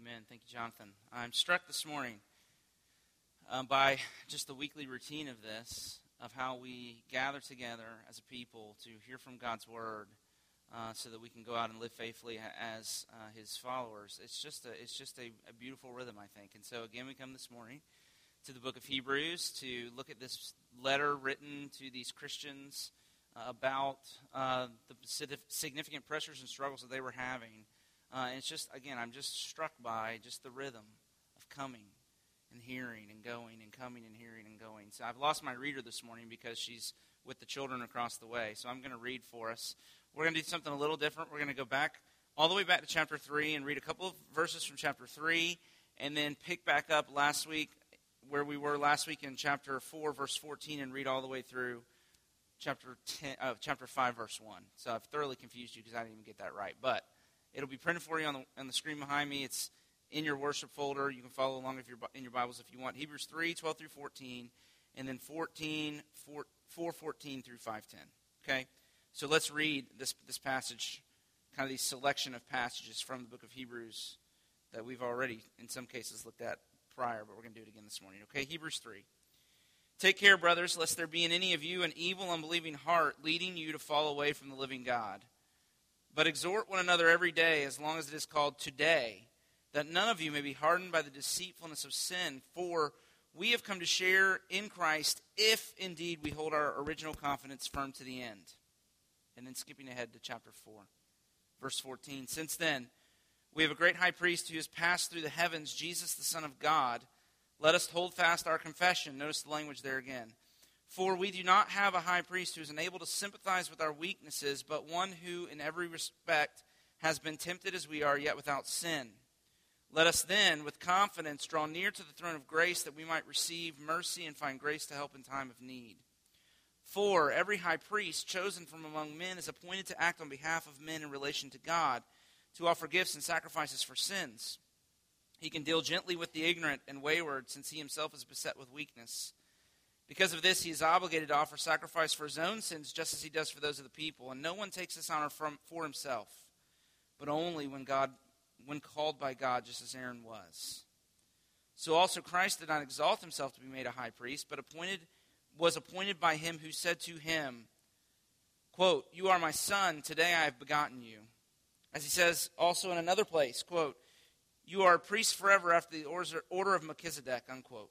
Amen. Thank you, Jonathan. I'm struck this morning uh, by just the weekly routine of this, of how we gather together as a people to hear from God's Word uh, so that we can go out and live faithfully as uh, His followers. It's just, a, it's just a, a beautiful rhythm, I think. And so, again, we come this morning to the book of Hebrews to look at this letter written to these Christians uh, about uh, the significant pressures and struggles that they were having. Uh, it's just, again, I'm just struck by just the rhythm of coming and hearing and going and coming and hearing and going. So I've lost my reader this morning because she's with the children across the way. So I'm going to read for us. We're going to do something a little different. We're going to go back all the way back to chapter 3 and read a couple of verses from chapter 3 and then pick back up last week where we were last week in chapter 4, verse 14, and read all the way through chapter 10, uh, chapter 5, verse 1. So I've thoroughly confused you because I didn't even get that right. But it'll be printed for you on the, on the screen behind me. It's in your worship folder. You can follow along if you're in your Bibles if you want. Hebrews 3, 12 through 14, and then 14, 4, 4 14 through 510. Okay? So let's read this, this passage, kind of these selection of passages from the book of Hebrews that we've already, in some cases, looked at prior, but we're going to do it again this morning. Okay? Hebrews 3. Take care, brothers, lest there be in any of you an evil, unbelieving heart leading you to fall away from the living God. But exhort one another every day, as long as it is called today, that none of you may be hardened by the deceitfulness of sin. For we have come to share in Christ if indeed we hold our original confidence firm to the end. And then skipping ahead to chapter 4, verse 14. Since then, we have a great high priest who has passed through the heavens, Jesus, the Son of God. Let us hold fast our confession. Notice the language there again. For we do not have a high priest who is unable to sympathize with our weaknesses, but one who, in every respect, has been tempted as we are, yet without sin. Let us then, with confidence, draw near to the throne of grace that we might receive mercy and find grace to help in time of need. For every high priest chosen from among men is appointed to act on behalf of men in relation to God, to offer gifts and sacrifices for sins. He can deal gently with the ignorant and wayward, since he himself is beset with weakness. Because of this, he is obligated to offer sacrifice for his own sins, just as he does for those of the people. And no one takes this honor from, for himself, but only when God, when called by God, just as Aaron was. So also Christ did not exalt himself to be made a high priest, but appointed was appointed by him who said to him, quote, "You are my son; today I have begotten you." As he says also in another place, quote, you are a priest forever after the order of Melchizedek, unquote.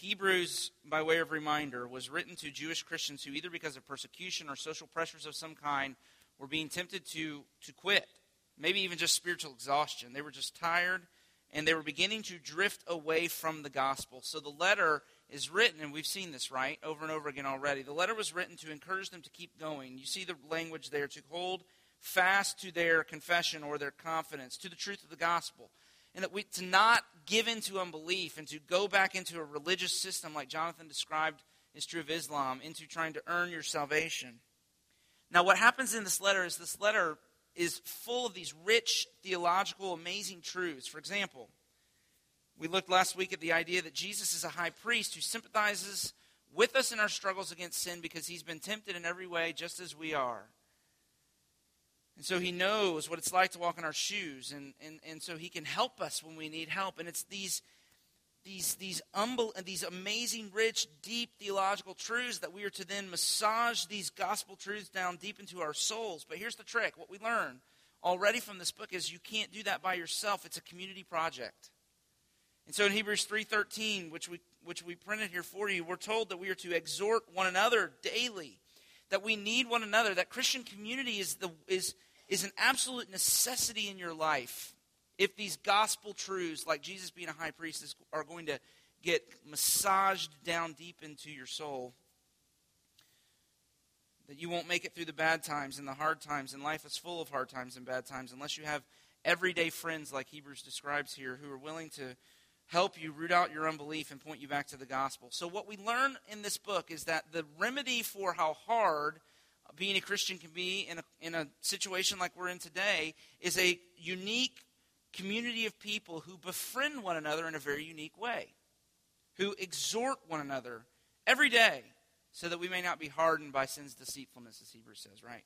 Hebrews, by way of reminder, was written to Jewish Christians who, either because of persecution or social pressures of some kind, were being tempted to, to quit, maybe even just spiritual exhaustion. They were just tired and they were beginning to drift away from the gospel. So the letter is written, and we've seen this, right, over and over again already. The letter was written to encourage them to keep going. You see the language there to hold fast to their confession or their confidence, to the truth of the gospel and that we to not give into unbelief and to go back into a religious system like Jonathan described is true of Islam into trying to earn your salvation. Now what happens in this letter is this letter is full of these rich theological amazing truths. For example, we looked last week at the idea that Jesus is a high priest who sympathizes with us in our struggles against sin because he's been tempted in every way just as we are. And so he knows what it's like to walk in our shoes. And, and, and so he can help us when we need help. And it's these, these, these, humble, these amazing, rich, deep theological truths that we are to then massage these gospel truths down deep into our souls. But here's the trick what we learn already from this book is you can't do that by yourself. It's a community project. And so in Hebrews 3:13, which we which we printed here for you, we're told that we are to exhort one another daily, that we need one another, that Christian community is the is is an absolute necessity in your life if these gospel truths, like Jesus being a high priest, are going to get massaged down deep into your soul. That you won't make it through the bad times and the hard times, and life is full of hard times and bad times unless you have everyday friends, like Hebrews describes here, who are willing to help you root out your unbelief and point you back to the gospel. So, what we learn in this book is that the remedy for how hard being a Christian can be in a, in a situation like we're in today is a unique community of people who befriend one another in a very unique way, who exhort one another every day so that we may not be hardened by sin's deceitfulness, as Hebrews says, right?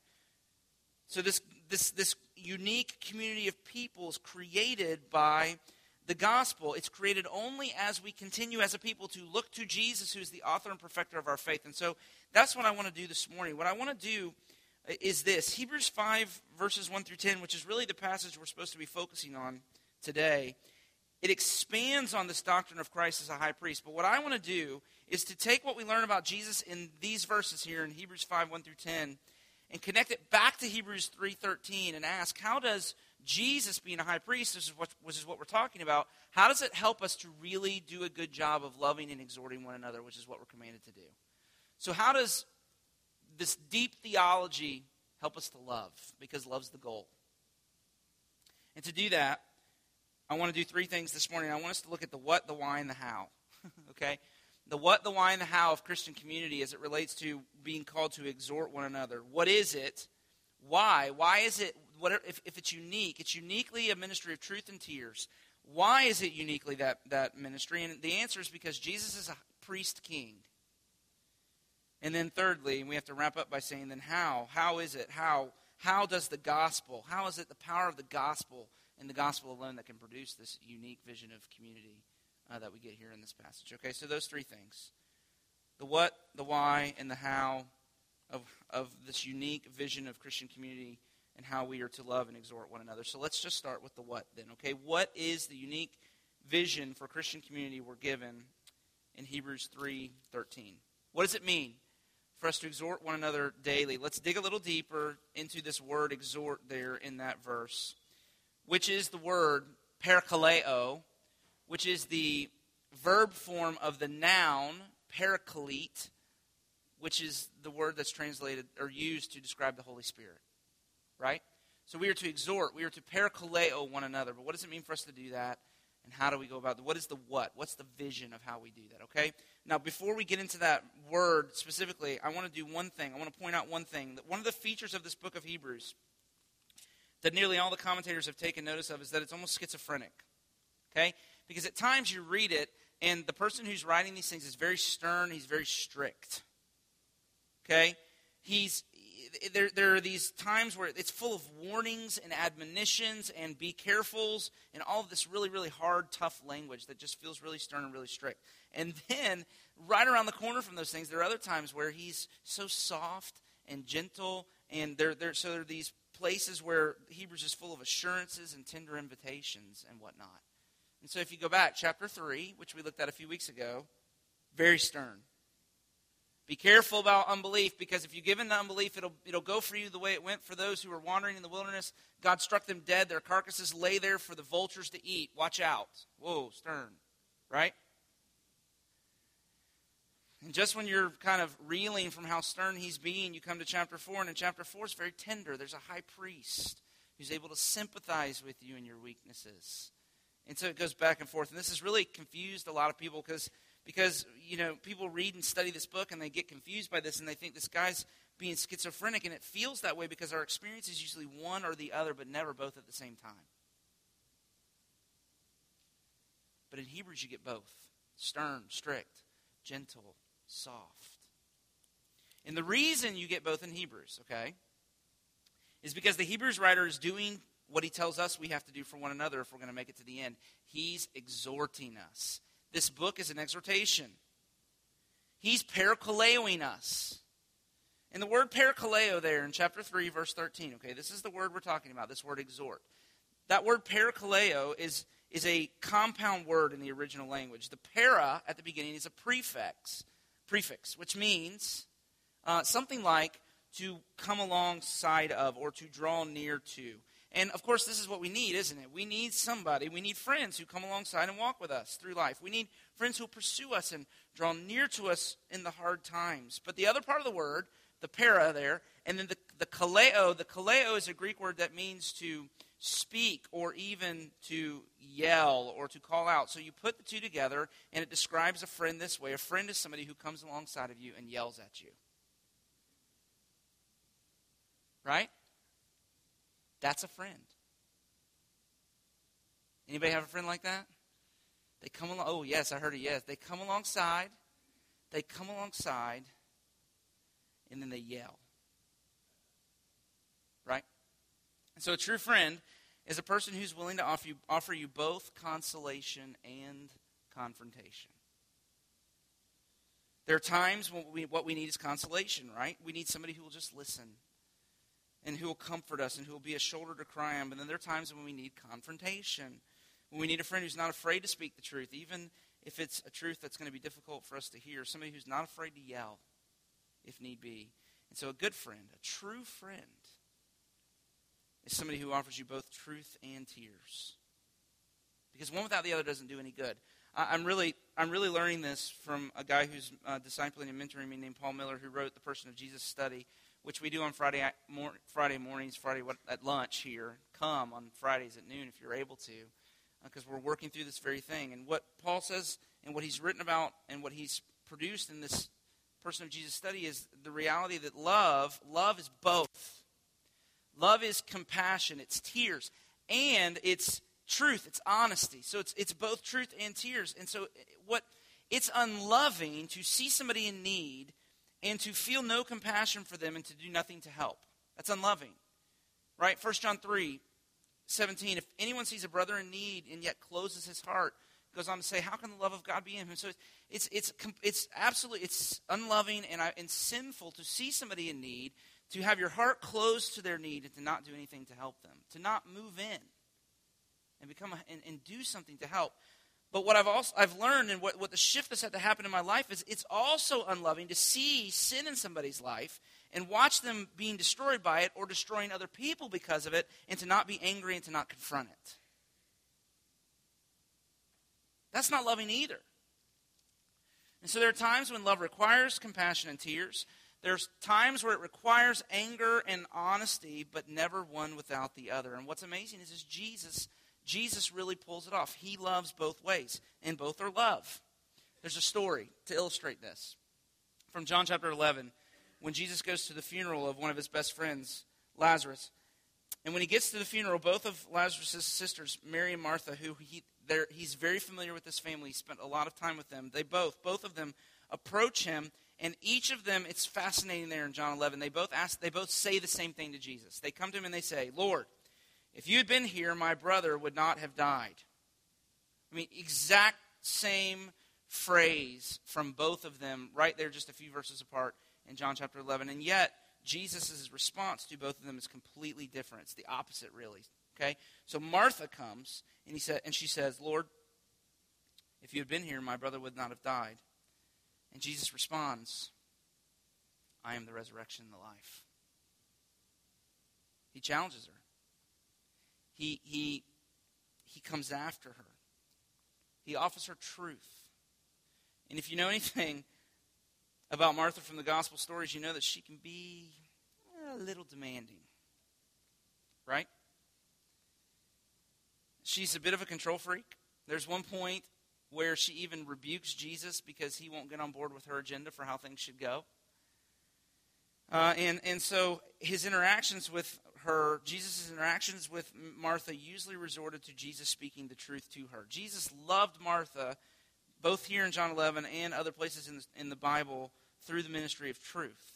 So this this this unique community of people is created by the gospel. It's created only as we continue as a people to look to Jesus, who is the author and perfecter of our faith. And so that's what I want to do this morning. What I want to do uh, is this Hebrews 5, verses 1 through 10, which is really the passage we're supposed to be focusing on today. It expands on this doctrine of Christ as a high priest. But what I want to do is to take what we learn about Jesus in these verses here in Hebrews 5, 1 through 10, and connect it back to Hebrews 3.13 and ask, how does Jesus being a high priest, which is, what, which is what we're talking about, how does it help us to really do a good job of loving and exhorting one another, which is what we're commanded to do? So, how does this deep theology help us to love? Because love's the goal. And to do that, I want to do three things this morning. I want us to look at the what, the why, and the how. okay? The what, the why, and the how of Christian community as it relates to being called to exhort one another. What is it? Why? Why is it, what, if, if it's unique, it's uniquely a ministry of truth and tears. Why is it uniquely that, that ministry? And the answer is because Jesus is a priest king. And then thirdly, and we have to wrap up by saying, then how? How is it? How? How does the gospel, how is it the power of the gospel and the gospel alone that can produce this unique vision of community uh, that we get here in this passage? Okay, so those three things the what, the why, and the how of, of this unique vision of Christian community and how we are to love and exhort one another. So let's just start with the what then, okay? What is the unique vision for Christian community we're given in Hebrews 3:13? What does it mean for us to exhort one another daily? Let's dig a little deeper into this word exhort there in that verse, which is the word parakaleo, which is the verb form of the noun paraklete, which is the word that's translated or used to describe the Holy Spirit. Right? So we are to exhort, we are to parakaleo one another. But what does it mean for us to do that? And how do we go about it? What is the what? What's the vision of how we do that? Okay? Now, before we get into that word specifically, I want to do one thing. I want to point out one thing. That one of the features of this book of Hebrews that nearly all the commentators have taken notice of is that it's almost schizophrenic. Okay? Because at times you read it, and the person who's writing these things is very stern, he's very strict. Okay? He's there, there are these times where it's full of warnings and admonitions and be carefuls and all of this really, really hard, tough language that just feels really stern and really strict. And then, right around the corner from those things, there are other times where he's so soft and gentle, and there, there, so there are these places where Hebrews is full of assurances and tender invitations and whatnot. And so, if you go back, chapter 3, which we looked at a few weeks ago, very stern be careful about unbelief because if you give in to unbelief, it'll, it'll go for you the way it went for those who were wandering in the wilderness. God struck them dead. Their carcasses lay there for the vultures to eat. Watch out. Whoa, stern. Right? And just when you're kind of reeling from how stern he's being, you come to chapter 4, and in chapter 4 it's very tender. There's a high priest who's able to sympathize with you in your weaknesses. And so it goes back and forth. And this has really confused a lot of people because because you know people read and study this book and they get confused by this and they think this guy's being schizophrenic and it feels that way because our experience is usually one or the other but never both at the same time. But in hebrews you get both. Stern strict gentle soft. And the reason you get both in hebrews okay is because the hebrews writer is doing what he tells us we have to do for one another if we're going to make it to the end. He's exhorting us this book is an exhortation. He's parakaleoing us. And the word parakaleo there in chapter 3, verse 13, okay, this is the word we're talking about, this word exhort. That word parakaleo is, is a compound word in the original language. The para at the beginning is a prefix, prefix, which means uh, something like to come alongside of or to draw near to. And of course, this is what we need, isn't it? We need somebody. We need friends who come alongside and walk with us through life. We need friends who pursue us and draw near to us in the hard times. But the other part of the word, the para there, and then the, the kaleo, the kaleo is a Greek word that means to speak or even to yell or to call out. So you put the two together, and it describes a friend this way a friend is somebody who comes alongside of you and yells at you. Right? That's a friend. Anybody have a friend like that? They come along. Oh, yes, I heard a yes. They come alongside. They come alongside, and then they yell. Right? And so a true friend is a person who's willing to offer you, offer you both consolation and confrontation. There are times when we, what we need is consolation, right? We need somebody who will just listen and who will comfort us and who will be a shoulder to cry on. But then there are times when we need confrontation, when we need a friend who's not afraid to speak the truth, even if it's a truth that's going to be difficult for us to hear, somebody who's not afraid to yell if need be. And so, a good friend, a true friend, is somebody who offers you both truth and tears. Because one without the other doesn't do any good. I'm really, I'm really learning this from a guy who's uh, discipling and mentoring me named Paul Miller, who wrote the Person of Jesus study, which we do on Friday, mor- Friday mornings, Friday at lunch here. Come on Fridays at noon if you're able to, because uh, we're working through this very thing. And what Paul says and what he's written about and what he's produced in this Person of Jesus study is the reality that love, love is both. Love is compassion, it's tears, and it's truth, it's honesty. So it's it's both truth and tears. And so what it's unloving to see somebody in need and to feel no compassion for them and to do nothing to help. That's unloving. Right? 1 John 3, 17. If anyone sees a brother in need and yet closes his heart, goes on to say, how can the love of God be in him? So it's, it's, it's, it's absolutely, it's unloving and, uh, and sinful to see somebody in need to have your heart closed to their need and to not do anything to help them, to not move in and become a, and, and do something to help. But what I've also I've learned and what, what the shift that's had to happen in my life is it's also unloving to see sin in somebody's life and watch them being destroyed by it or destroying other people because of it and to not be angry and to not confront it. That's not loving either. And so there are times when love requires compassion and tears. There's times where it requires anger and honesty, but never one without the other. And what's amazing is, is Jesus, Jesus really pulls it off. He loves both ways, and both are love. There's a story to illustrate this from John chapter 11 when Jesus goes to the funeral of one of his best friends, Lazarus. And when he gets to the funeral, both of Lazarus' sisters, Mary and Martha, who he, he's very familiar with this family, he spent a lot of time with them, they both, both of them approach him and each of them, it's fascinating there in John 11. They both ask, they both say the same thing to Jesus. They come to him and they say, Lord, if you had been here, my brother would not have died. I mean, exact same phrase from both of them, right there, just a few verses apart in John chapter 11. And yet, Jesus' response to both of them is completely different. It's the opposite, really. Okay? So Martha comes and, he said, and she says, Lord, if you had been here, my brother would not have died. And Jesus responds, I am the resurrection and the life. He challenges her. He, he, he comes after her. He offers her truth. And if you know anything about Martha from the gospel stories, you know that she can be a little demanding. Right? She's a bit of a control freak. There's one point where she even rebukes Jesus because he won't get on board with her agenda for how things should go. Uh, and, and so his interactions with her, Jesus' interactions with Martha usually resorted to Jesus speaking the truth to her. Jesus loved Martha, both here in John 11 and other places in the, in the Bible, through the ministry of truth.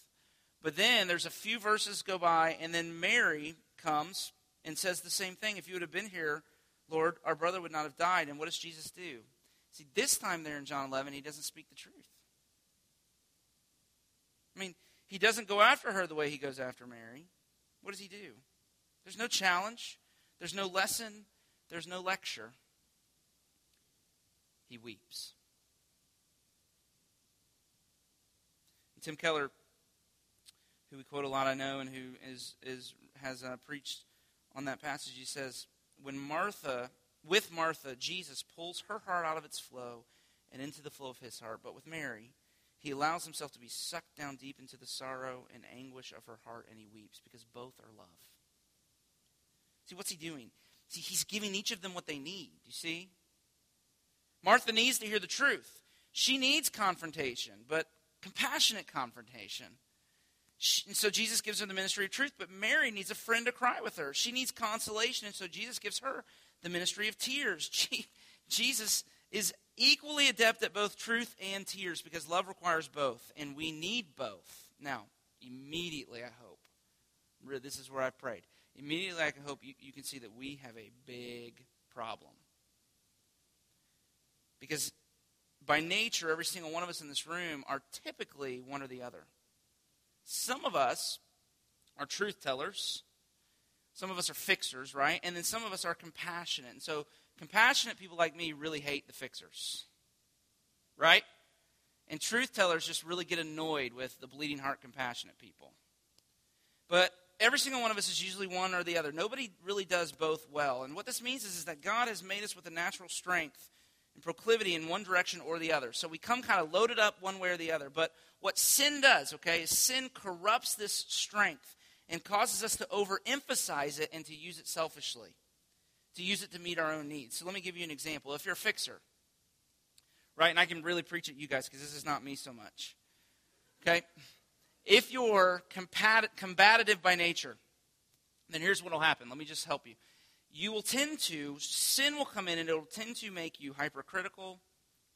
But then there's a few verses go by, and then Mary comes and says the same thing. If you would have been here, Lord, our brother would not have died. And what does Jesus do? See, this time there in John 11, he doesn't speak the truth. I mean, he doesn't go after her the way he goes after Mary. What does he do? There's no challenge, there's no lesson, there's no lecture. He weeps. And Tim Keller, who we quote a lot, I know, and who is, is, has uh, preached on that passage, he says, When Martha with Martha, Jesus pulls her heart out of its flow and into the flow of his heart. But with Mary, he allows himself to be sucked down deep into the sorrow and anguish of her heart, and he weeps because both are love. See, what's he doing? See, he's giving each of them what they need. You see? Martha needs to hear the truth. She needs confrontation, but compassionate confrontation. And so Jesus gives her the ministry of truth, but Mary needs a friend to cry with her. She needs consolation, and so Jesus gives her the ministry of tears. Jesus is equally adept at both truth and tears because love requires both, and we need both. Now, immediately, I hope, this is where I've prayed. Immediately, I hope you, you can see that we have a big problem. Because by nature, every single one of us in this room are typically one or the other. Some of us are truth tellers. Some of us are fixers, right? And then some of us are compassionate. And so, compassionate people like me really hate the fixers, right? And truth tellers just really get annoyed with the bleeding heart, compassionate people. But every single one of us is usually one or the other. Nobody really does both well. And what this means is, is that God has made us with a natural strength and proclivity in one direction or the other. So we come kind of loaded up one way or the other. But what sin does, okay, is sin corrupts this strength and causes us to overemphasize it and to use it selfishly, to use it to meet our own needs. So let me give you an example. If you're a fixer, right, and I can really preach at you guys because this is not me so much, okay? If you're combative by nature, then here's what will happen. Let me just help you you will tend to, sin will come in and it will tend to make you hypercritical,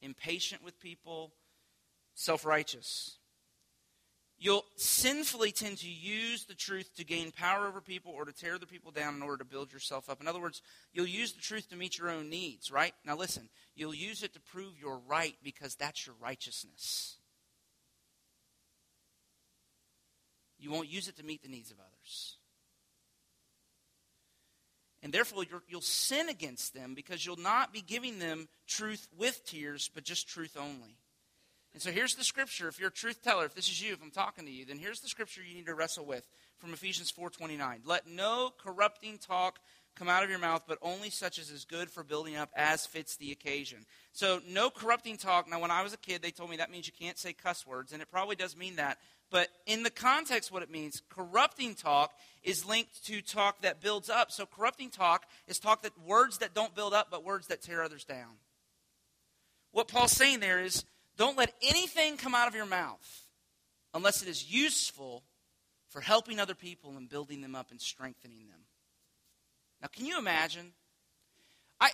impatient with people, self righteous. You'll sinfully tend to use the truth to gain power over people or to tear the people down in order to build yourself up. In other words, you'll use the truth to meet your own needs, right? Now listen, you'll use it to prove you're right because that's your righteousness. You won't use it to meet the needs of others. And therefore, you'll sin against them because you'll not be giving them truth with tears, but just truth only. And so here's the scripture. If you're a truth teller, if this is you, if I'm talking to you, then here's the scripture you need to wrestle with from Ephesians 4:29. Let no corrupting talk come out of your mouth, but only such as is good for building up as fits the occasion. So no corrupting talk. Now, when I was a kid, they told me that means you can't say cuss words, and it probably does mean that. But in the context, what it means, corrupting talk is linked to talk that builds up. So corrupting talk is talk that words that don't build up, but words that tear others down. What Paul's saying there is don't let anything come out of your mouth unless it is useful for helping other people and building them up and strengthening them. Now, can you imagine? I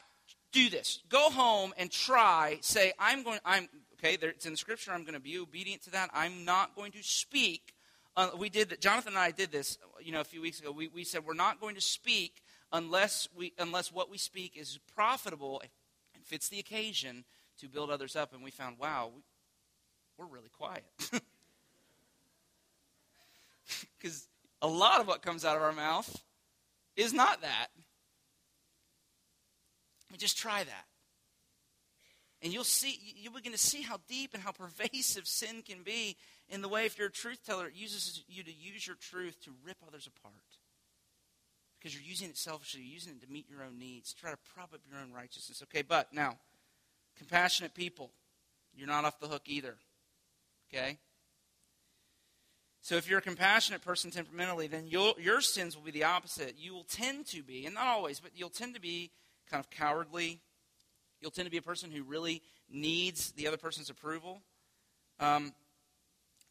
do this. Go home and try. Say, I'm going. I'm Okay, there, it's in the scripture. I'm going to be obedient to that. I'm not going to speak. Uh, we did that. Jonathan and I did this. You know, a few weeks ago. We, we said we're not going to speak unless we unless what we speak is profitable and fits the occasion to build others up. And we found, wow, we, we're really quiet. Because a lot of what comes out of our mouth is not that. We just try that. And you'll see, you'll begin to see how deep and how pervasive sin can be in the way, if you're a truth teller, it uses you to use your truth to rip others apart. Because you're using it selfishly, you're using it to meet your own needs, to try to prop up your own righteousness. Okay, but now, compassionate people, you're not off the hook either. Okay? So if you're a compassionate person temperamentally, then your sins will be the opposite. You will tend to be, and not always, but you'll tend to be kind of cowardly, You'll tend to be a person who really needs the other person's approval. Um,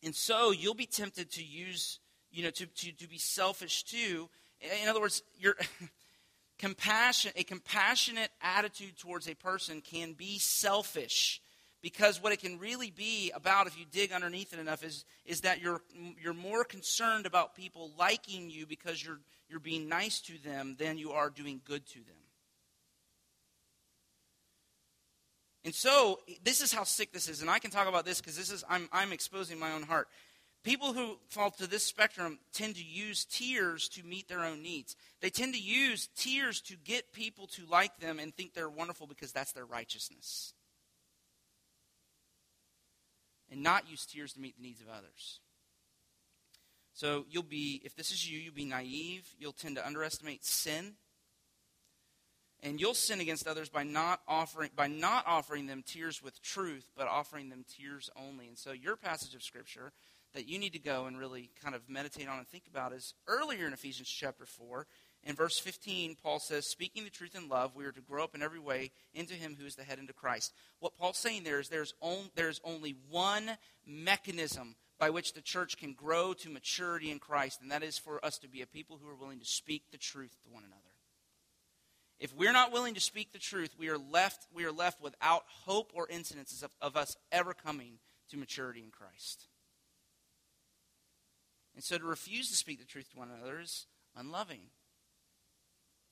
and so you'll be tempted to use, you know, to, to, to be selfish too. In other words, your compassion, a compassionate attitude towards a person can be selfish because what it can really be about if you dig underneath it enough is, is that you're, you're more concerned about people liking you because you're, you're being nice to them than you are doing good to them. And so, this is how sick this is. And I can talk about this because this is, I'm, I'm exposing my own heart. People who fall to this spectrum tend to use tears to meet their own needs. They tend to use tears to get people to like them and think they're wonderful because that's their righteousness. And not use tears to meet the needs of others. So you'll be, if this is you, you'll be naive. You'll tend to underestimate sin and you'll sin against others by not offering by not offering them tears with truth but offering them tears only and so your passage of scripture that you need to go and really kind of meditate on and think about is earlier in ephesians chapter 4 In verse 15, Paul says, Speaking the truth in love, we are to grow up in every way into him who is the head, into Christ. What Paul's saying there is there's, on, there's only one mechanism by which the church can grow to maturity in Christ, and that is for us to be a people who are willing to speak the truth to one another. If we're not willing to speak the truth, we are left, we are left without hope or incidences of, of us ever coming to maturity in Christ. And so to refuse to speak the truth to one another is unloving.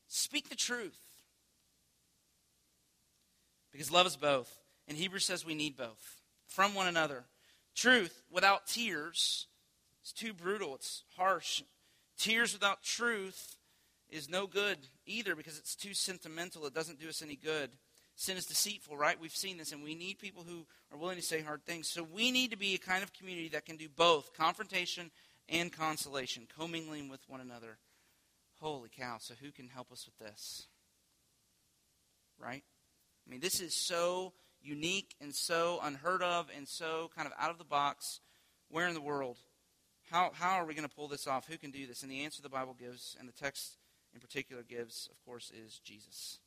Speak the truth. Because love is both. And Hebrews says we need both from one another. Truth without tears is too brutal, it's harsh. Tears without truth is no good either because it's too sentimental. It doesn't do us any good. Sin is deceitful, right? We've seen this, and we need people who are willing to say hard things. So we need to be a kind of community that can do both confrontation and consolation, commingling with one another. Holy cow. So, who can help us with this? Right? I mean, this is so unique and so unheard of and so kind of out of the box. Where in the world? How, how are we going to pull this off? Who can do this? And the answer the Bible gives, and the text in particular gives, of course, is Jesus.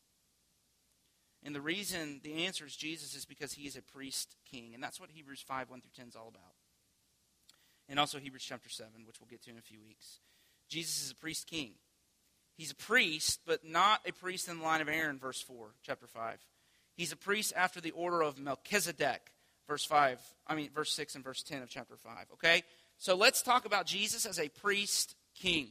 And the reason the answer is Jesus is because he is a priest king. And that's what Hebrews 5 1 through 10 is all about. And also Hebrews chapter 7, which we'll get to in a few weeks. Jesus is a priest king. He's a priest, but not a priest in the line of Aaron, verse 4, chapter 5. He's a priest after the order of Melchizedek, verse 5. I mean, verse 6 and verse 10 of chapter 5. Okay? So let's talk about Jesus as a priest king,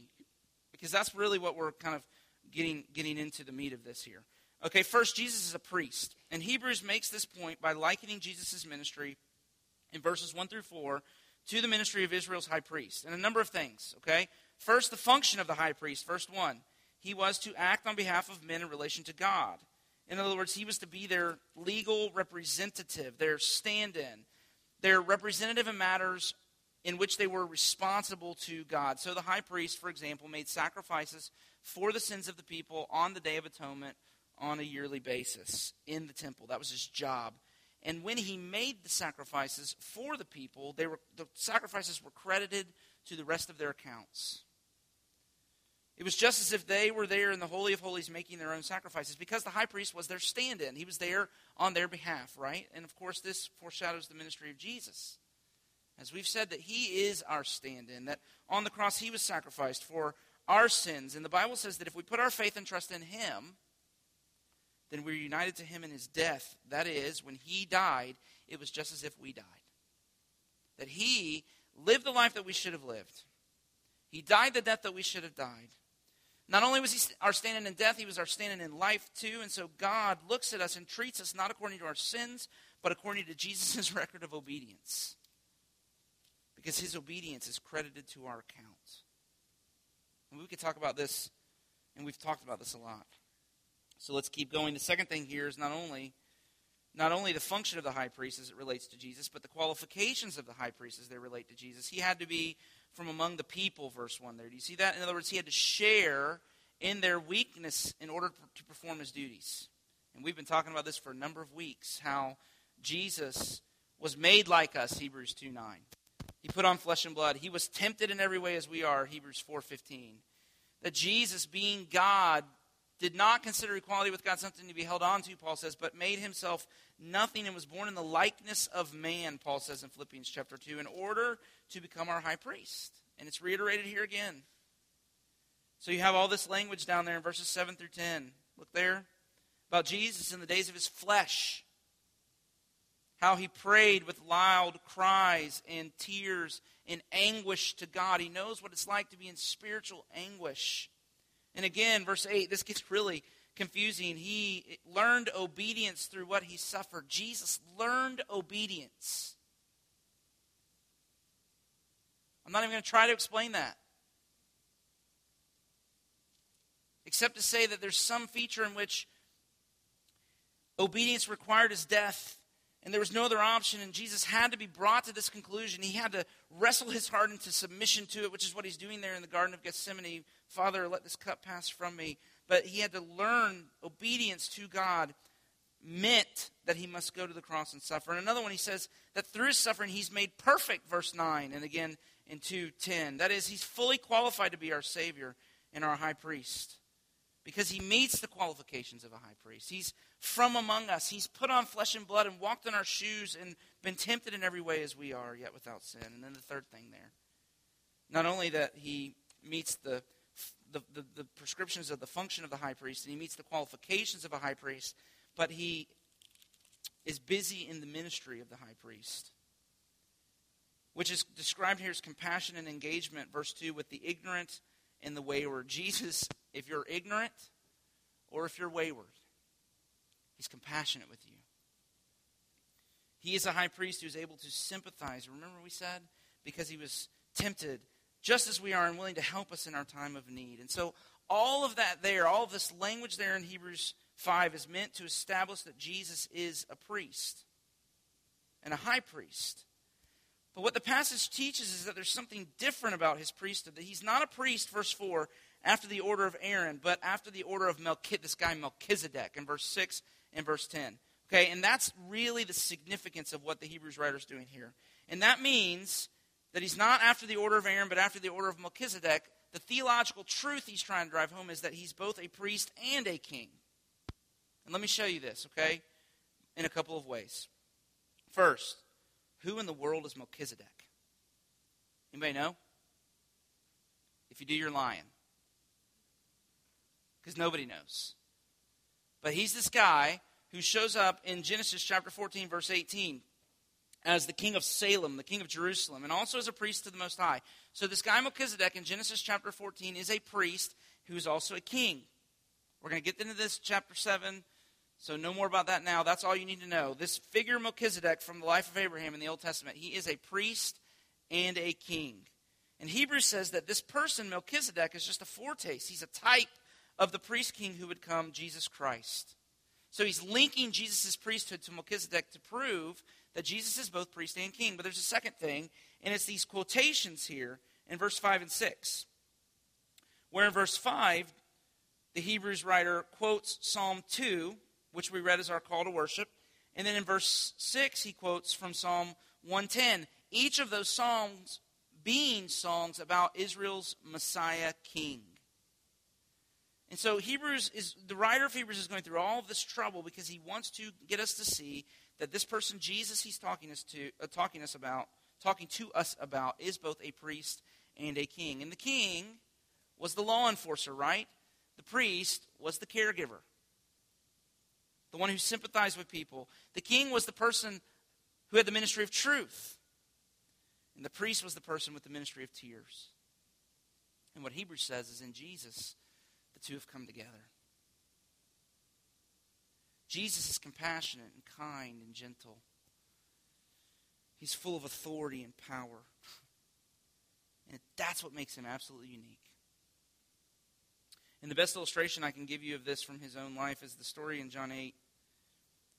because that's really what we're kind of getting, getting into the meat of this here. Okay, first, Jesus is a priest. And Hebrews makes this point by likening Jesus' ministry in verses 1 through 4 to the ministry of Israel's high priest. And a number of things, okay? First, the function of the high priest, First 1 he was to act on behalf of men in relation to God. In other words, he was to be their legal representative, their stand in, their representative in matters in which they were responsible to God. So the high priest, for example, made sacrifices for the sins of the people on the Day of Atonement on a yearly basis in the temple. That was his job. And when he made the sacrifices for the people, they were, the sacrifices were credited to the rest of their accounts. It was just as if they were there in the Holy of Holies making their own sacrifices because the high priest was their stand in. He was there on their behalf, right? And of course, this foreshadows the ministry of Jesus. As we've said, that he is our stand in, that on the cross he was sacrificed for our sins. And the Bible says that if we put our faith and trust in him, then we're united to him in his death. That is, when he died, it was just as if we died. That he lived the life that we should have lived. He died the death that we should have died. Not only was he our standing in death, he was our standing in life too. And so God looks at us and treats us not according to our sins, but according to Jesus' record of obedience. Because his obedience is credited to our account. And we could talk about this, and we've talked about this a lot. So let's keep going. The second thing here is not only not only the function of the high priest as it relates to Jesus, but the qualifications of the high priest as they relate to Jesus. He had to be from among the people, verse 1 there. Do you see that? In other words, he had to share in their weakness in order to perform his duties. And we've been talking about this for a number of weeks how Jesus was made like us, Hebrews 2 9. He put on flesh and blood. He was tempted in every way as we are, Hebrews 4:15. That Jesus being God did not consider equality with God something to be held on to, Paul says, but made himself nothing and was born in the likeness of man, Paul says in Philippians chapter 2, in order to become our high priest. And it's reiterated here again. So you have all this language down there in verses 7 through 10. Look there. About Jesus in the days of his flesh. How he prayed with loud cries and tears and anguish to God. He knows what it's like to be in spiritual anguish. And again, verse 8, this gets really confusing. He learned obedience through what he suffered. Jesus learned obedience. I'm not even going to try to explain that. Except to say that there's some feature in which obedience required his death and there was no other option, and Jesus had to be brought to this conclusion. He had to wrestle his heart into submission to it, which is what he's doing there in the Garden of Gethsemane. Father, let this cup pass from me. But he had to learn obedience to God meant that he must go to the cross and suffer. And another one, he says that through his suffering, he's made perfect, verse 9, and again in 2.10. That is, he's fully qualified to be our Savior and our high priest. Because he meets the qualifications of a high priest. He's from among us. He's put on flesh and blood and walked in our shoes and been tempted in every way as we are, yet without sin. And then the third thing there. Not only that he meets the, the, the, the prescriptions of the function of the high priest and he meets the qualifications of a high priest, but he is busy in the ministry of the high priest which is described here as compassion and engagement, verse 2, with the ignorant and the wayward. Jesus, if you're ignorant or if you're wayward, he's compassionate with you. He is a high priest who is able to sympathize. Remember we said? Because he was tempted just as we are and willing to help us in our time of need. And so all of that there, all of this language there in Hebrews 5 is meant to establish that Jesus is a priest and a high priest. But what the passage teaches is that there's something different about his priesthood. That he's not a priest, verse 4, after the order of Aaron, but after the order of Melchizedek, this guy Melchizedek, in verse 6 and verse 10. Okay, and that's really the significance of what the Hebrews writer is doing here. And that means that he's not after the order of Aaron, but after the order of Melchizedek. The theological truth he's trying to drive home is that he's both a priest and a king. And let me show you this, okay, in a couple of ways. First, who in the world is Melchizedek? Anybody know? If you do, you're lying. Because nobody knows. But he's this guy who shows up in Genesis chapter 14, verse 18, as the king of Salem, the king of Jerusalem, and also as a priest to the Most High. So this guy Melchizedek in Genesis chapter 14 is a priest who is also a king. We're going to get into this chapter 7 so, no more about that now. That's all you need to know. This figure Melchizedek from the life of Abraham in the Old Testament, he is a priest and a king. And Hebrews says that this person, Melchizedek, is just a foretaste. He's a type of the priest king who would come, Jesus Christ. So he's linking Jesus' priesthood to Melchizedek to prove that Jesus is both priest and king. But there's a second thing, and it's these quotations here in verse 5 and 6. Where in verse 5, the Hebrews writer quotes Psalm 2 which we read as our call to worship. And then in verse 6, he quotes from Psalm 110. Each of those songs being songs about Israel's Messiah king. And so Hebrews is the writer of Hebrews is going through all of this trouble because he wants to get us to see that this person Jesus he's talking us to uh, talking us about talking to us about is both a priest and a king. And the king was the law enforcer, right? The priest was the caregiver the one who sympathized with people. The king was the person who had the ministry of truth. And the priest was the person with the ministry of tears. And what Hebrews says is in Jesus, the two have come together. Jesus is compassionate and kind and gentle. He's full of authority and power. And that's what makes him absolutely unique. And the best illustration I can give you of this from his own life is the story in John 8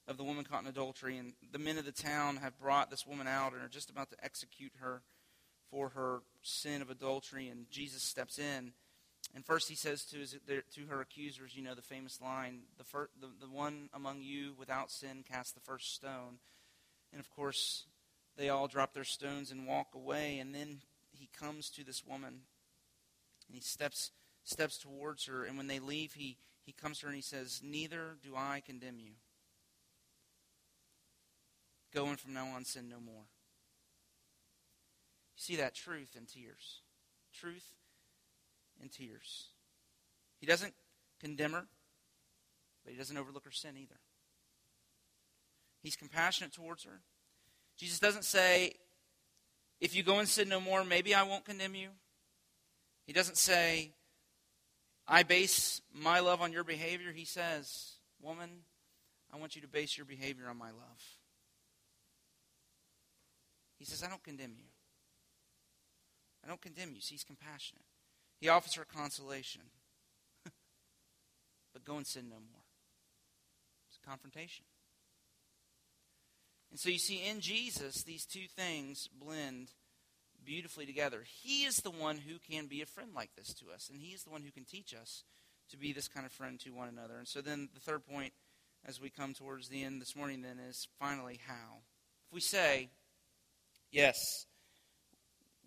of the woman caught in adultery. And the men of the town have brought this woman out and are just about to execute her for her sin of adultery. And Jesus steps in. And first he says to, his, to her accusers, you know, the famous line, the, the, the one among you without sin cast the first stone. And of course, they all drop their stones and walk away. And then he comes to this woman and he steps steps towards her. And when they leave, he, he comes to her and he says, Neither do I condemn you. Go and from now on sin no more. You see that truth in tears. Truth in tears. He doesn't condemn her, but he doesn't overlook her sin either. He's compassionate towards her. Jesus doesn't say, if you go and sin no more, maybe I won't condemn you. He doesn't say, I base my love on your behavior. He says, Woman, I want you to base your behavior on my love. He says, I don't condemn you. I don't condemn you. See, he's compassionate. He offers her consolation. but go and sin no more. It's a confrontation. And so you see, in Jesus, these two things blend beautifully together. He is the one who can be a friend like this to us, and He is the one who can teach us to be this kind of friend to one another. And so then the third point, as we come towards the end this morning, then is finally how. If we say, yes,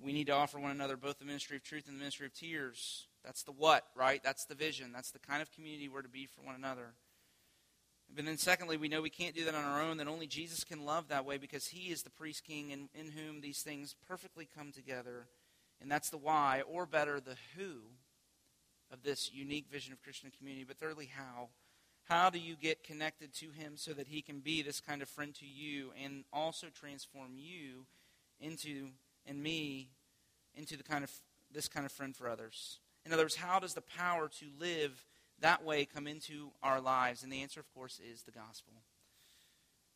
we need to offer one another both the ministry of truth and the ministry of tears, That's the what, right? That's the vision. That's the kind of community we're to be for one another. But then, secondly, we know we can't do that on our own, that only Jesus can love that way because he is the priest king in, in whom these things perfectly come together. And that's the why, or better, the who of this unique vision of Christian community. But thirdly, how? How do you get connected to him so that he can be this kind of friend to you and also transform you into, and me, into the kind of this kind of friend for others? In other words, how does the power to live that way come into our lives? And the answer, of course, is the gospel.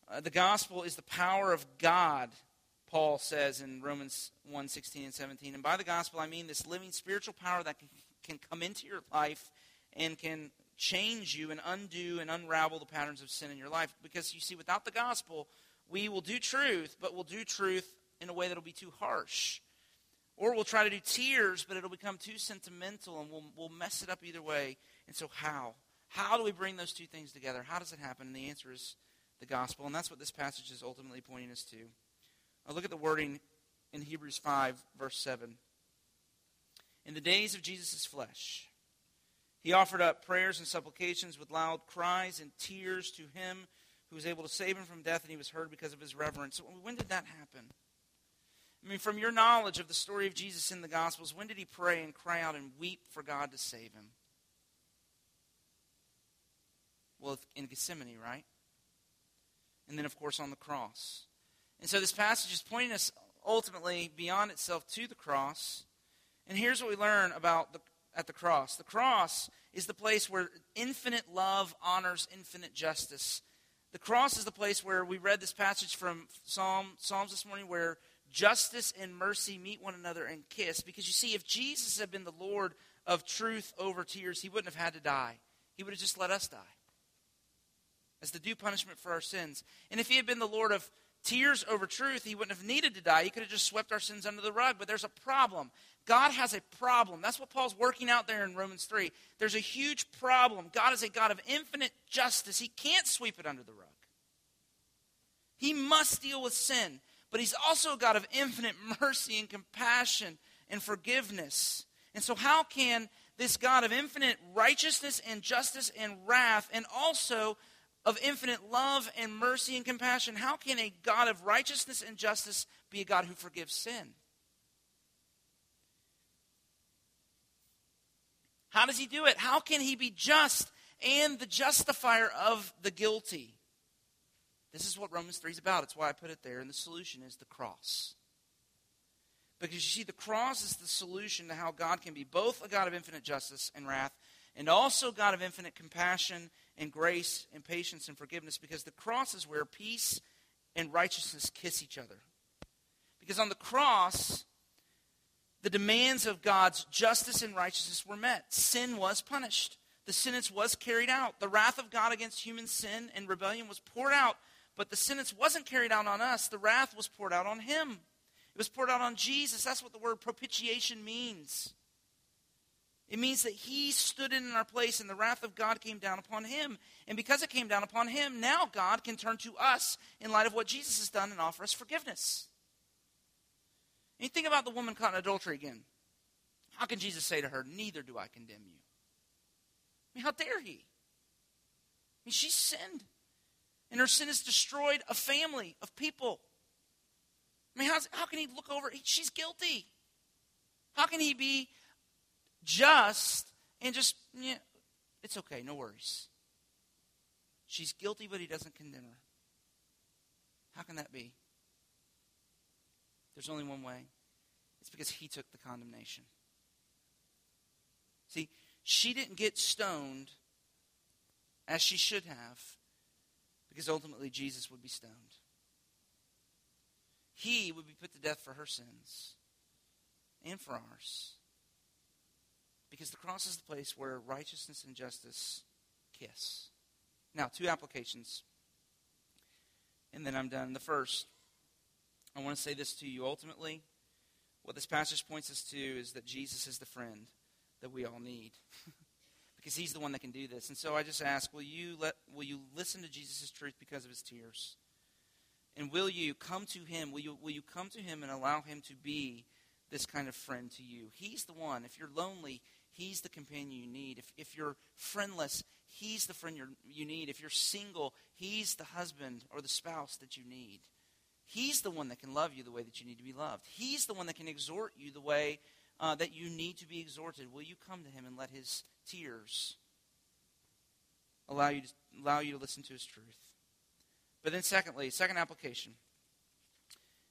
Uh, the gospel is the power of God, Paul says in Romans 1 16 and 17. And by the gospel, I mean this living spiritual power that can, can come into your life and can change you and undo and unravel the patterns of sin in your life. Because you see, without the gospel, we will do truth, but we'll do truth in a way that'll be too harsh. Or we'll try to do tears, but it'll become too sentimental and we'll, we'll mess it up either way. And so, how? How do we bring those two things together? How does it happen? And the answer is the gospel. And that's what this passage is ultimately pointing us to. Now, look at the wording in Hebrews 5, verse 7. In the days of Jesus' flesh, he offered up prayers and supplications with loud cries and tears to him who was able to save him from death, and he was heard because of his reverence. When did that happen? I mean, from your knowledge of the story of Jesus in the Gospels, when did he pray and cry out and weep for God to save him? Well, in Gethsemane, right? And then, of course, on the cross. And so this passage is pointing us ultimately beyond itself to the cross. And here's what we learn about the, at the cross the cross is the place where infinite love honors infinite justice. The cross is the place where we read this passage from Psalm, Psalms this morning where justice and mercy meet one another and kiss. Because you see, if Jesus had been the Lord of truth over tears, he wouldn't have had to die. He would have just let us die as the due punishment for our sins. And if he had been the Lord of tears over truth, he wouldn't have needed to die. He could have just swept our sins under the rug. But there's a problem. God has a problem. That's what Paul's working out there in Romans 3. There's a huge problem. God is a God of infinite justice. He can't sweep it under the rug. He must deal with sin but he's also a God of infinite mercy and compassion and forgiveness. And so, how can this God of infinite righteousness and justice and wrath, and also of infinite love and mercy and compassion, how can a God of righteousness and justice be a God who forgives sin? How does he do it? How can he be just and the justifier of the guilty? This is what Romans 3 is about. It's why I put it there. And the solution is the cross. Because you see, the cross is the solution to how God can be both a God of infinite justice and wrath, and also God of infinite compassion and grace and patience and forgiveness. Because the cross is where peace and righteousness kiss each other. Because on the cross, the demands of God's justice and righteousness were met. Sin was punished. The sentence was carried out. The wrath of God against human sin and rebellion was poured out but the sentence wasn't carried out on us, the wrath was poured out on him. It was poured out on Jesus. That's what the word propitiation means. It means that he stood in our place and the wrath of God came down upon him. And because it came down upon him, now God can turn to us in light of what Jesus has done and offer us forgiveness. And you think about the woman caught in adultery again. How can Jesus say to her, Neither do I condemn you? I mean, how dare he? I mean, she sinned. And her sin has destroyed a family of people. I mean, how can he look over? She's guilty. How can he be just and just, yeah, it's okay, no worries. She's guilty, but he doesn't condemn her. How can that be? There's only one way it's because he took the condemnation. See, she didn't get stoned as she should have because ultimately Jesus would be stoned. He would be put to death for her sins and for ours. Because the cross is the place where righteousness and justice kiss. Now, two applications. And then I'm done. The first, I want to say this to you. Ultimately, what this passage points us to is that Jesus is the friend that we all need. because he's the one that can do this. And so I just ask, will you let will you listen to Jesus' truth because of his tears? And will you come to him? Will you will you come to him and allow him to be this kind of friend to you? He's the one. If you're lonely, He's the companion you need. If, if you're friendless, He's the friend you need. If you're single, He's the husband or the spouse that you need. He's the one that can love you the way that you need to be loved. He's the one that can exhort you the way uh, that you need to be exhorted. Will you come to Him and let His tears allow you to, allow you to listen to His truth? But then, secondly, second application,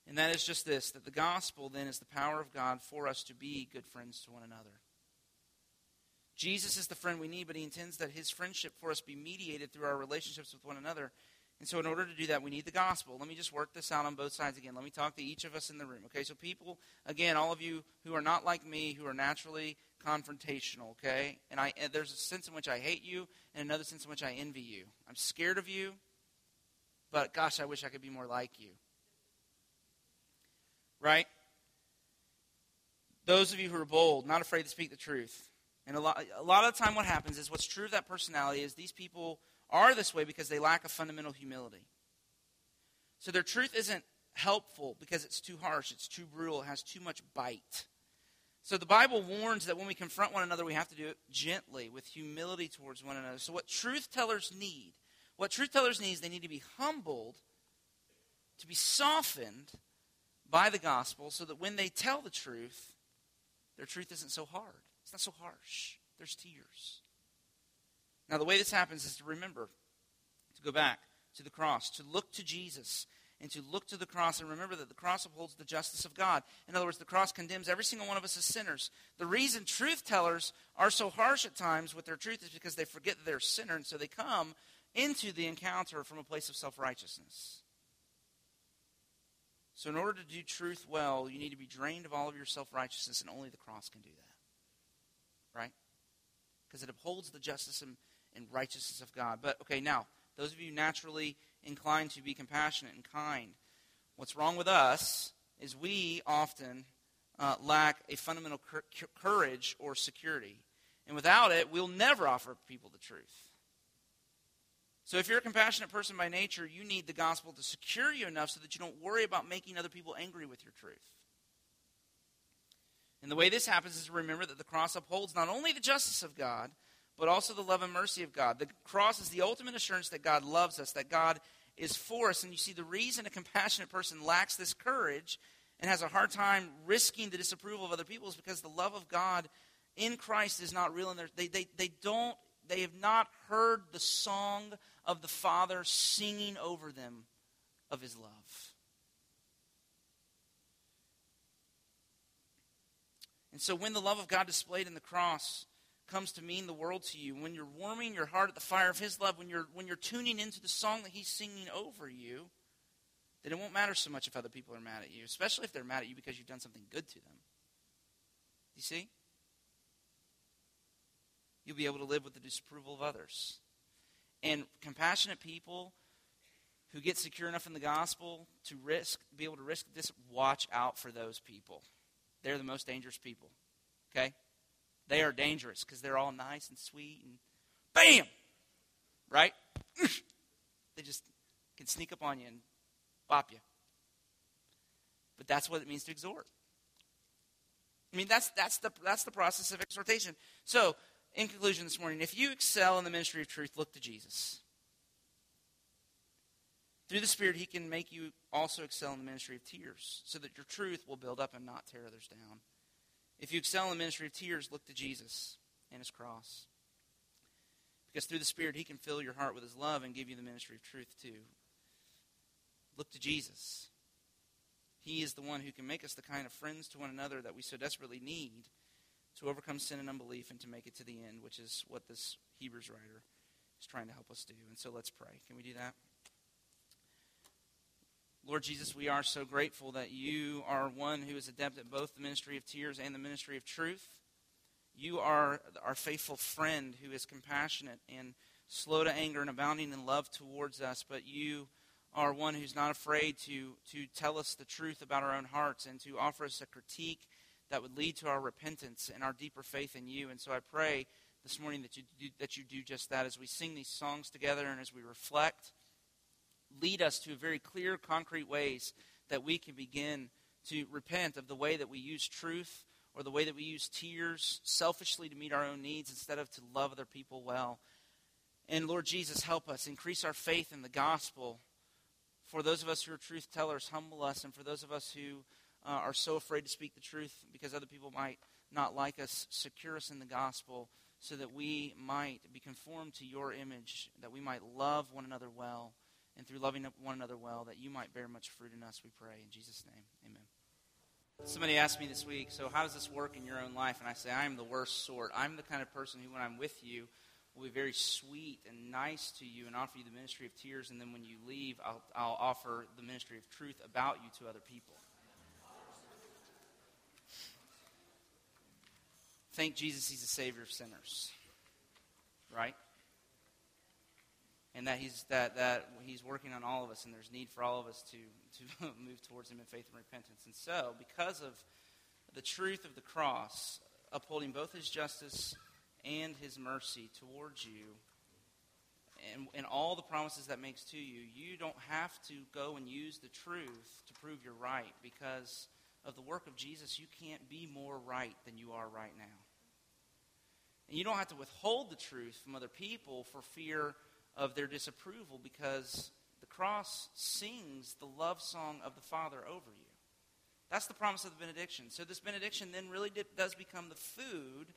and that is just this that the gospel then is the power of God for us to be good friends to one another. Jesus is the friend we need, but he intends that his friendship for us be mediated through our relationships with one another. And so, in order to do that, we need the gospel. Let me just work this out on both sides again. Let me talk to each of us in the room. Okay, so people, again, all of you who are not like me, who are naturally confrontational, okay? And I, and there's a sense in which I hate you, and another sense in which I envy you. I'm scared of you, but gosh, I wish I could be more like you. Right? Those of you who are bold, not afraid to speak the truth. And a lot, a lot of the time, what happens is what's true of that personality is these people are this way because they lack a fundamental humility. So their truth isn't helpful because it's too harsh, it's too brutal, it has too much bite. So the Bible warns that when we confront one another, we have to do it gently, with humility towards one another. So what truth tellers need, what truth tellers need is they need to be humbled, to be softened by the gospel, so that when they tell the truth, their truth isn't so hard. It's not so harsh. There's tears. Now, the way this happens is to remember, to go back to the cross, to look to Jesus, and to look to the cross and remember that the cross upholds the justice of God. In other words, the cross condemns every single one of us as sinners. The reason truth tellers are so harsh at times with their truth is because they forget they're a sinner, and so they come into the encounter from a place of self righteousness. So, in order to do truth well, you need to be drained of all of your self righteousness, and only the cross can do that right? Because it upholds the justice and, and righteousness of God. But, okay, now, those of you naturally inclined to be compassionate and kind, what's wrong with us is we often uh, lack a fundamental cur- courage or security. And without it, we'll never offer people the truth. So if you're a compassionate person by nature, you need the gospel to secure you enough so that you don't worry about making other people angry with your truth. And the way this happens is to remember that the cross upholds not only the justice of God, but also the love and mercy of God. The cross is the ultimate assurance that God loves us, that God is for us. And you see, the reason a compassionate person lacks this courage and has a hard time risking the disapproval of other people is because the love of God in Christ is not real. And they, they, they don't, they have not heard the song of the Father singing over them of his love. And so when the love of God displayed in the cross comes to mean the world to you, when you're warming your heart at the fire of his love, when you're when you're tuning into the song that he's singing over you, then it won't matter so much if other people are mad at you, especially if they're mad at you because you've done something good to them. You see? You'll be able to live with the disapproval of others. And compassionate people who get secure enough in the gospel to risk be able to risk this watch out for those people they're the most dangerous people. Okay? They are dangerous because they're all nice and sweet and bam! Right? they just can sneak up on you and bop you. But that's what it means to exhort. I mean, that's, that's, the, that's the process of exhortation. So, in conclusion this morning, if you excel in the ministry of truth, look to Jesus. Through the Spirit, He can make you also excel in the ministry of tears, so that your truth will build up and not tear others down. If you excel in the ministry of tears, look to Jesus and His cross. Because through the Spirit, He can fill your heart with His love and give you the ministry of truth too. Look to Jesus. He is the one who can make us the kind of friends to one another that we so desperately need to overcome sin and unbelief and to make it to the end, which is what this Hebrews writer is trying to help us do. And so let's pray. Can we do that? Lord Jesus, we are so grateful that you are one who is adept at both the ministry of tears and the ministry of truth. You are our faithful friend who is compassionate and slow to anger and abounding in love towards us, but you are one who's not afraid to, to tell us the truth about our own hearts and to offer us a critique that would lead to our repentance and our deeper faith in you. And so I pray this morning that you do, that you do just that as we sing these songs together and as we reflect lead us to very clear, concrete ways that we can begin to repent of the way that we use truth or the way that we use tears selfishly to meet our own needs instead of to love other people well. And Lord Jesus, help us increase our faith in the gospel. For those of us who are truth tellers, humble us. And for those of us who uh, are so afraid to speak the truth because other people might not like us, secure us in the gospel so that we might be conformed to your image, that we might love one another well, and through loving one another well, that you might bear much fruit in us, we pray. In Jesus' name, amen. Somebody asked me this week, so how does this work in your own life? And I say, I am the worst sort. I'm the kind of person who, when I'm with you, will be very sweet and nice to you and offer you the ministry of tears, and then when you leave, I'll, I'll offer the ministry of truth about you to other people. Thank Jesus, He's the Savior of sinners. Right? And that He's that, that He's working on all of us, and there's need for all of us to, to move towards Him in faith and repentance. And so, because of the truth of the cross, upholding both His justice and His mercy towards you, and, and all the promises that makes to you, you don't have to go and use the truth to prove you're right because of the work of Jesus, you can't be more right than you are right now. And you don't have to withhold the truth from other people for fear of their disapproval because the cross sings the love song of the Father over you. That's the promise of the benediction. So, this benediction then really does become the food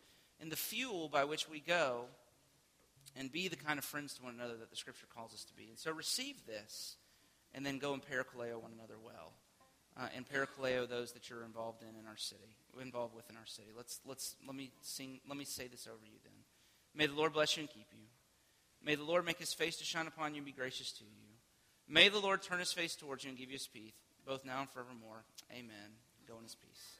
and the fuel by which we go and be the kind of friends to one another that the Scripture calls us to be. And so, receive this and then go and parakaleo one another well uh, and parakaleo those that you're involved in in our city, involved with in our city. Let's let's let me sing. Let me say this over you then. May the Lord bless you and keep you. May the Lord make His face to shine upon you and be gracious to you. May the Lord turn His face towards you and give you His peace, both now and forevermore. Amen. Go in His peace.